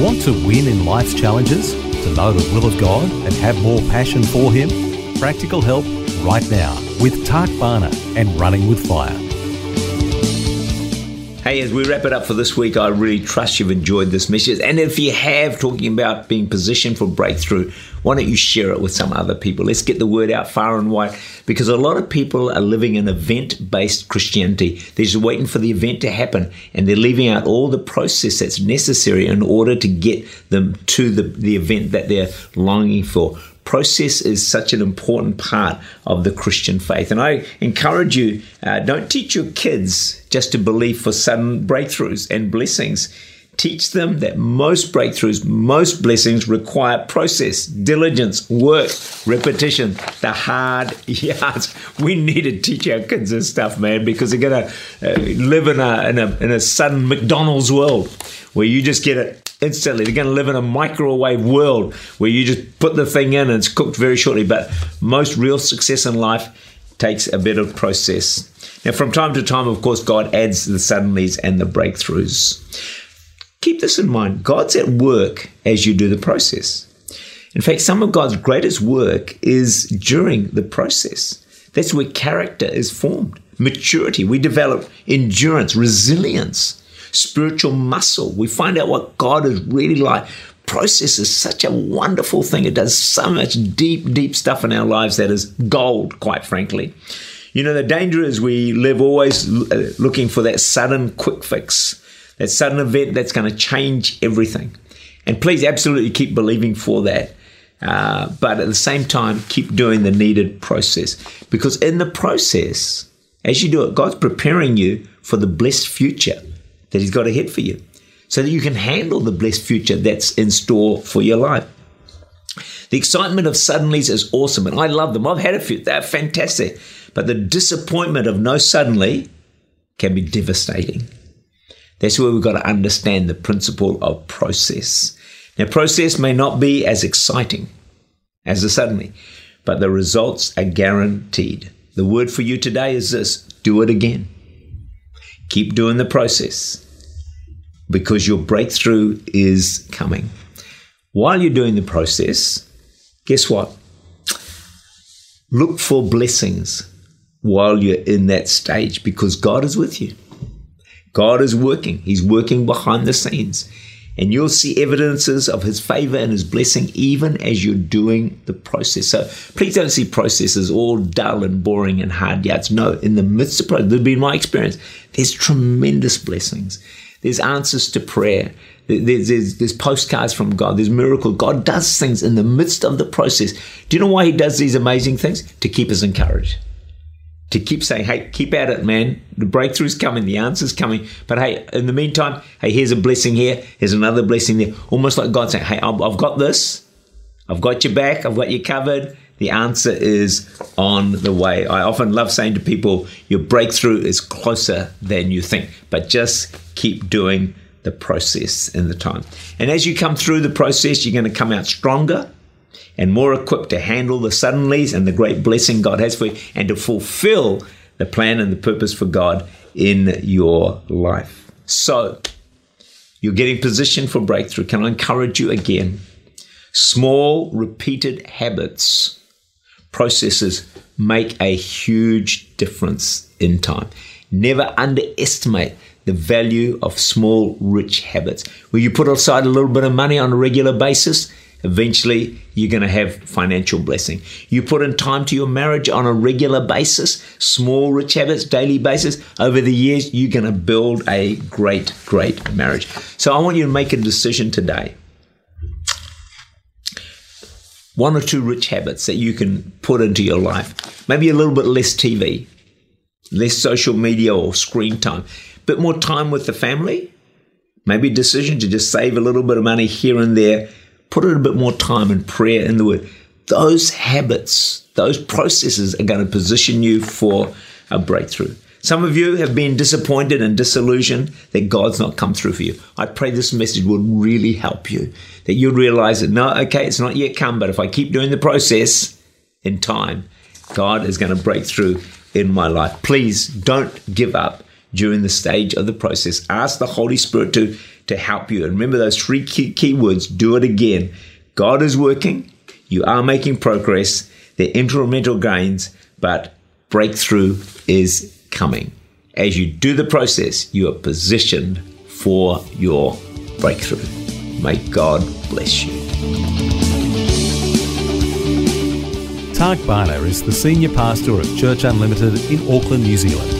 Want to win in life's challenges? To know the will of God and have more passion for Him? Practical help right now with Tak Bhana and Running with Fire. Hey, as we wrap it up for this week, I really trust you've enjoyed this message. And if you have, talking about being positioned for breakthrough, why don't you share it with some other people? Let's get the word out far and wide because a lot of people are living an event based Christianity. They're just waiting for the event to happen and they're leaving out all the process that's necessary in order to get them to the, the event that they're longing for process is such an important part of the Christian faith. And I encourage you uh, don't teach your kids just to believe for sudden breakthroughs and blessings. Teach them that most breakthroughs, most blessings require process, diligence, work, repetition, the hard yards. We need to teach our kids this stuff, man, because they're going to uh, live in a, in, a, in a sudden McDonald's world where you just get it instantly. They're going to live in a microwave world where you just put the thing in and it's cooked very shortly. But most real success in life takes a bit of process. Now, from time to time, of course, God adds the suddenlies and the breakthroughs. Keep this in mind God's at work as you do the process. In fact, some of God's greatest work is during the process. That's where character is formed, maturity. We develop endurance, resilience spiritual muscle. We find out what God is really like. Process is such a wonderful thing. It does so much deep, deep stuff in our lives that is gold, quite frankly. You know, the danger is we live always uh, looking for that sudden quick fix, that sudden event that's going to change everything. And please absolutely keep believing for that. Uh, but at the same time, keep doing the needed process. Because in the process, as you do it, God's preparing you for the blessed future that He's got ahead for you so that you can handle the blessed future that's in store for your life. The excitement of suddenlies is awesome, and I love them. I've had a few, they're fantastic. But the disappointment of no suddenly can be devastating. That's where we've got to understand the principle of process. Now, process may not be as exciting as the suddenly, but the results are guaranteed. The word for you today is this do it again. Keep doing the process because your breakthrough is coming. While you're doing the process, guess what? Look for blessings while you're in that stage because God is with you. God is working, He's working behind the scenes. And you'll see evidences of his favor and his blessing even as you're doing the process. So please don't see processes all dull and boring and hard yards. No, in the midst of process, has been my experience. There's tremendous blessings. There's answers to prayer. There's, there's, there's, postcards from God. There's miracles. God does things in the midst of the process. Do you know why He does these amazing things? To keep us encouraged to keep saying, hey, keep at it, man. The breakthrough's coming, the answer's coming. But hey, in the meantime, hey, here's a blessing here, here's another blessing there. Almost like God saying, hey, I've got this, I've got your back, I've got you covered. The answer is on the way. I often love saying to people, your breakthrough is closer than you think, but just keep doing the process in the time. And as you come through the process, you're going to come out stronger and more equipped to handle the suddenlies and the great blessing God has for you and to fulfill the plan and the purpose for God in your life. So, you're getting positioned for breakthrough. Can I encourage you again? Small, repeated habits, processes make a huge difference in time. Never underestimate the value of small, rich habits. Where you put aside a little bit of money on a regular basis, eventually you're going to have financial blessing. You put in time to your marriage on a regular basis, small rich habits, daily basis, over the years, you're going to build a great, great marriage. So I want you to make a decision today. One or two rich habits that you can put into your life. Maybe a little bit less TV, less social media or screen time, bit more time with the family, maybe a decision to just save a little bit of money here and there, put a bit more time and prayer in the Word. Those habits, those processes are going to position you for a breakthrough. Some of you have been disappointed and disillusioned that God's not come through for you. I pray this message will really help you. That you'll realize that, no, okay, it's not yet come, but if I keep doing the process in time, God is going to break through in my life. Please don't give up during the stage of the process. Ask the Holy Spirit to, to help you. And remember those three key, key words do it again. God is working, you are making progress, they're incremental gains, but breakthrough is coming. As you do the process, you are positioned for your breakthrough. May God bless you. Tak Bhana is the Senior Pastor of Church Unlimited in Auckland, New Zealand.